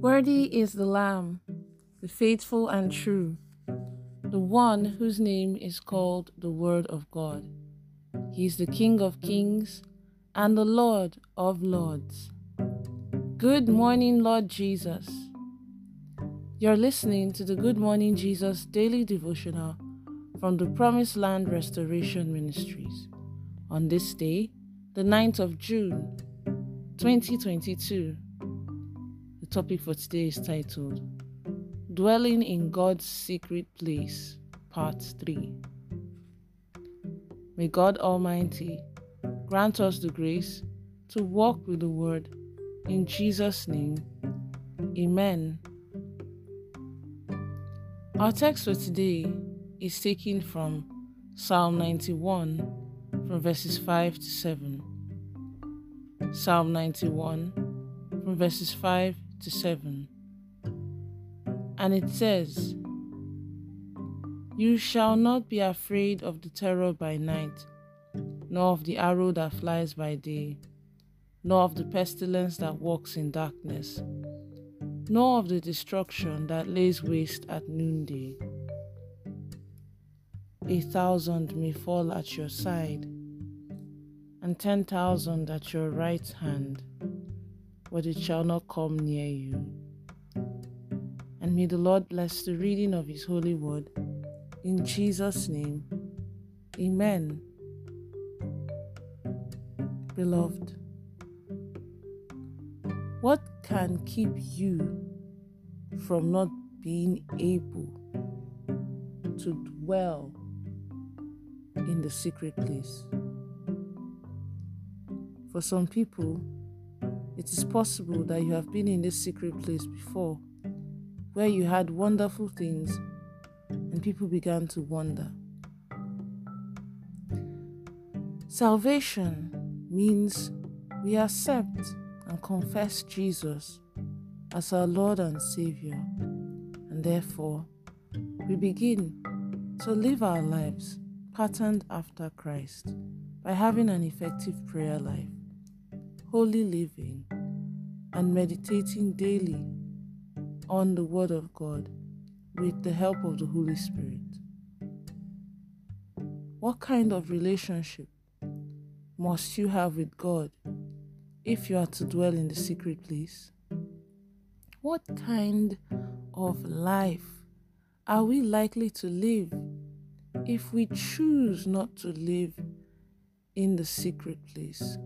Worthy is the Lamb, the faithful and true, the one whose name is called the Word of God. He is the King of kings and the Lord of lords. Good morning, Lord Jesus. You're listening to the Good Morning Jesus daily devotional from the Promised Land Restoration Ministries on this day, the 9th of June, 2022. Topic for today is titled Dwelling in God's Secret Place, Part 3. May God Almighty grant us the grace to walk with the Word. In Jesus' name, Amen. Our text for today is taken from Psalm 91, from verses 5 to 7. Psalm 91, from verses 5 to 7. And it says, You shall not be afraid of the terror by night, nor of the arrow that flies by day, nor of the pestilence that walks in darkness, nor of the destruction that lays waste at noonday. A thousand may fall at your side, and ten thousand at your right hand, but it shall mm. not come near you. And may the Lord bless the reading of His holy word. In Jesus' name, Amen. Beloved, what can keep you from not being able to dwell in the secret place? For some people, it is possible that you have been in this secret place before where you had wonderful things and people began to wonder. Salvation means we accept and confess Jesus as our Lord and Savior, and therefore we begin to live our lives patterned after Christ by having an effective prayer life, holy living, and meditating daily on the Word of God with the help of the Holy Spirit. What kind of relationship must you have with God if you are to dwell in the secret place? What kind of life are we likely to live if we choose not to live in the secret place?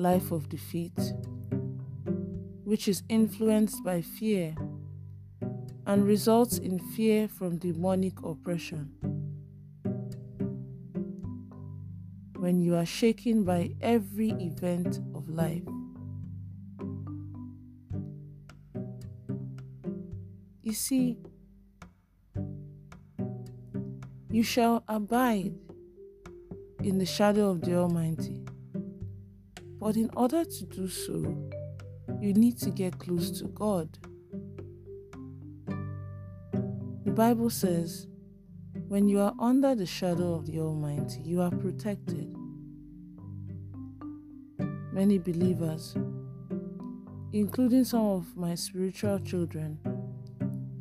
Life mm. of defeat which is influenced by fear and results in fear from demonic oppression. When you are shaken by every event of life, you see, you shall abide in the shadow of the Almighty. But in order to do so, you need to get close to God. The Bible says, when you are under the shadow of the Almighty, you are protected. Many believers, including some of my spiritual children,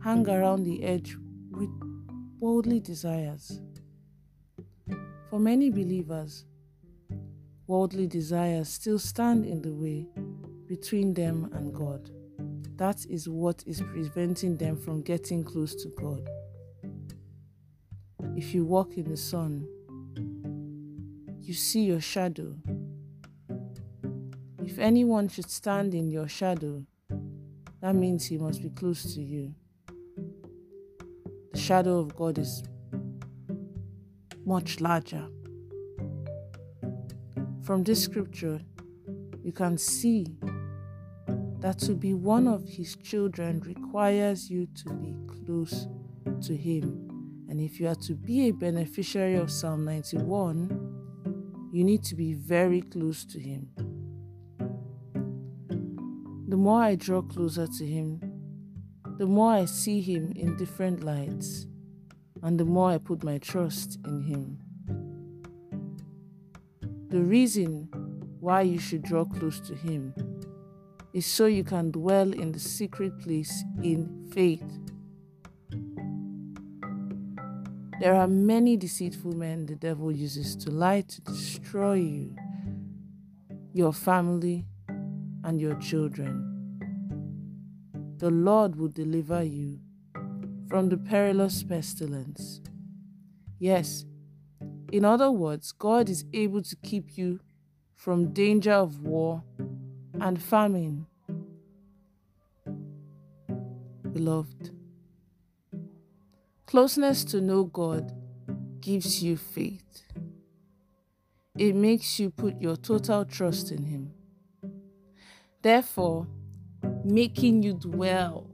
hang around the edge with worldly desires. For many believers, worldly desires still stand in the way between them and God. That is what is preventing them from getting close to God. If you walk in the sun, you see your shadow. If anyone should stand in your shadow, that means he must be close to you. The shadow of God is much larger. From this scripture, you can see that to be one of his children requires you to be close to him. And if you are to be a beneficiary of Psalm 91, you need to be very close to him. The more I draw closer to him, the more I see him in different lights, and the more I put my trust in him. The reason why you should draw close to him is so you can dwell in the secret place in faith. There are many deceitful men the devil uses to lie to destroy you, your family, and your children. The Lord will deliver you from the perilous pestilence. Yes, in other words, God is mm. able to keep you from danger of war and famine. Beloved, closeness to know God gives you faith. It makes you put your total trust in Him. Therefore, making you dwell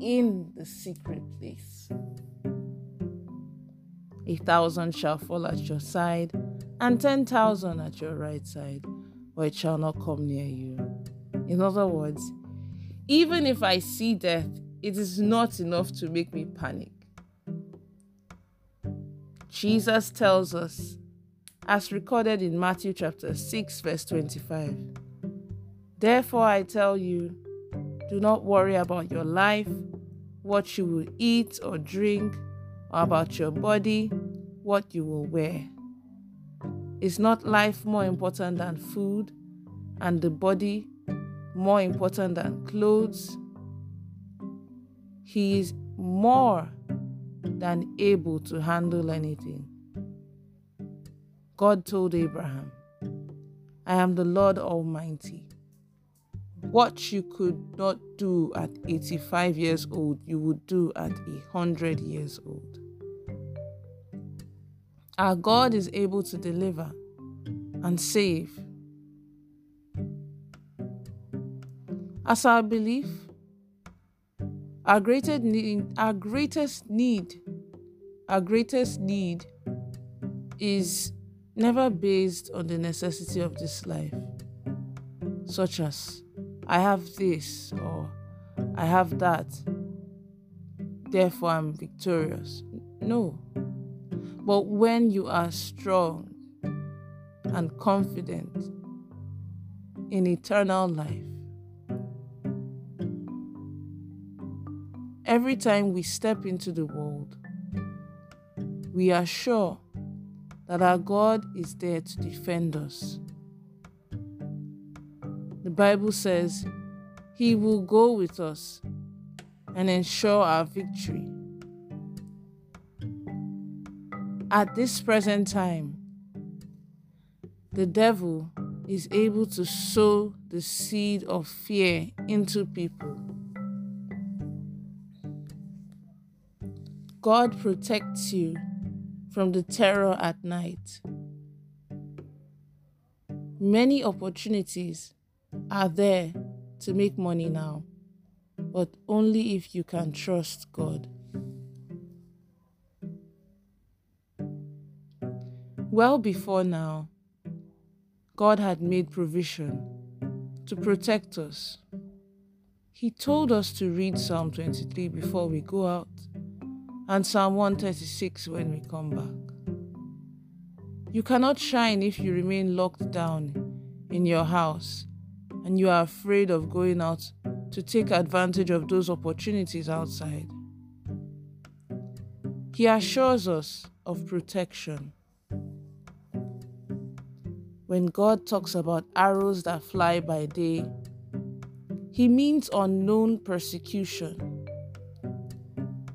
in the secret place. A thousand shall fall at your side, and ten thousand at your right side, but it shall not come near you. In other words, even if I see death, it is not enough to make me panic. Jesus tells us, as recorded in Matthew chapter 6, verse 25, Therefore I tell you, do not worry about your life, what you will eat or drink, about your body, what you will wear. Is not life more important than food, and the body more important than clothes? He is more than able to handle anything. God told Abraham, I am the Lord Almighty. What you could not do at 85 years old, you would do at 100 years old. Our God is able to deliver and save. As our belief, our greatest need, our greatest need, our greatest need is never based on the necessity of this life, such as I have this or I have that, therefore I'm victorious. No. But when you are strong and confident in eternal life, every time we step into the world, we are sure that our God is there to defend us. The Bible says He will go with us and ensure our victory. At this present time, the devil is able to sow the seed of fear into people. God protects you from the terror at night. Many opportunities are there to make money now, but only if you can trust God. Well before now, God had made provision to protect us. He told us to read Psalm 23 before we go out and Psalm 136 when we come back. You cannot shine if you remain locked down in your house and you are afraid of going out to take advantage of those opportunities outside. He assures us of protection when God talks about arrows that fly by day, he means unknown persecution,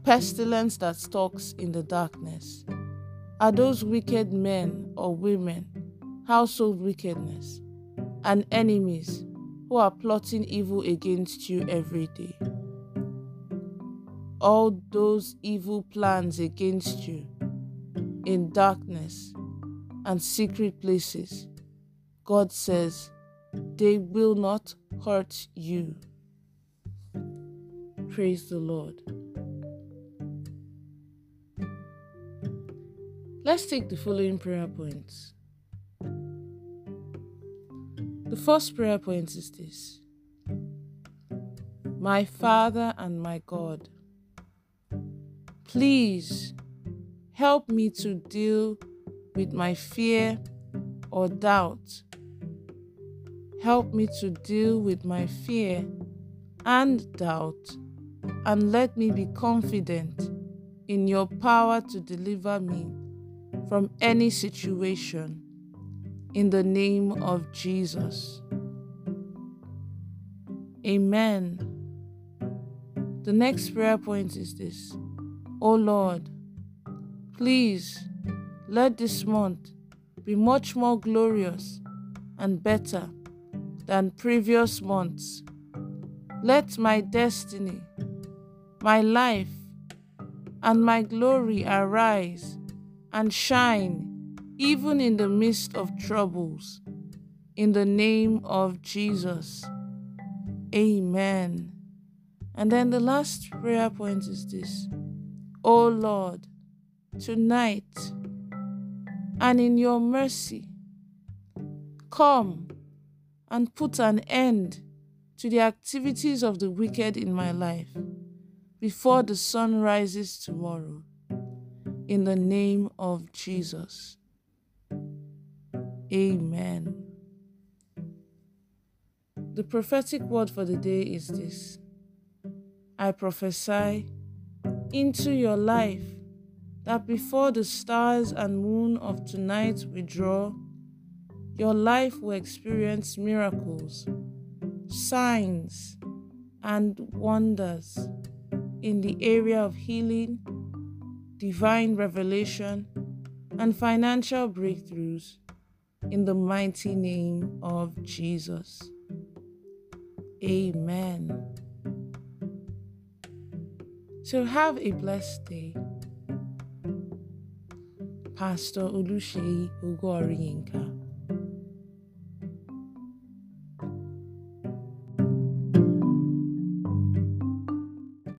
pestilence that stalks in the darkness. Are those wicked men or women, household wickedness, and enemies who are plotting evil against you every day? All those evil plans against you in darkness and secret places God says, they will not hurt you. Praise the Lord. Let's take the following prayer points. The first prayer point is this My Father and my God, please help me to deal with my fear or doubt help me to deal with my fear and doubt, and let me be confident in your power to deliver me from any situation. In the name of Jesus. Amen. The next prayer point is this O Lord, please let this month be much more glorious and better than previous months. Let my destiny, my life, and my glory arise and shine even in the midst of troubles. In the name of Jesus. Amen. And then the last prayer point is this O Lord, tonight and in your mercy, come and put an end to the activities of the wicked in my life before the sun rises tomorrow. In the name of Jesus. Amen. The prophetic word for the day is this I prophesy into your life that before the stars and moon of tonight withdraw, your life will experience miracles, signs, and wonders in the area of healing, divine revelation, and financial breakthroughs in the mighty name of Jesus. Amen. So have a blessed day. Pastor Oluseyi Ugorinka.